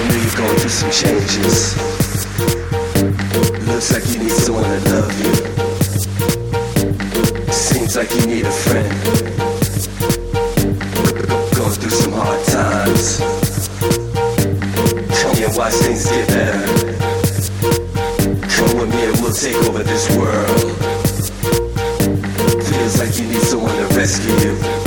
I knew going through some changes. Looks like you need someone to love you. Seems like you need a friend. Going through some hard times. Come and watch things get better. Come with me and we'll take over this world. Feels like you need someone to rescue you.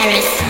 Paris.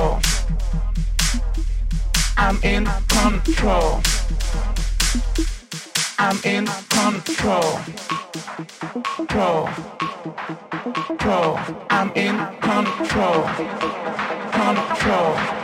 control. I'm in control. I'm in control. Control. Control. I'm in control. Control.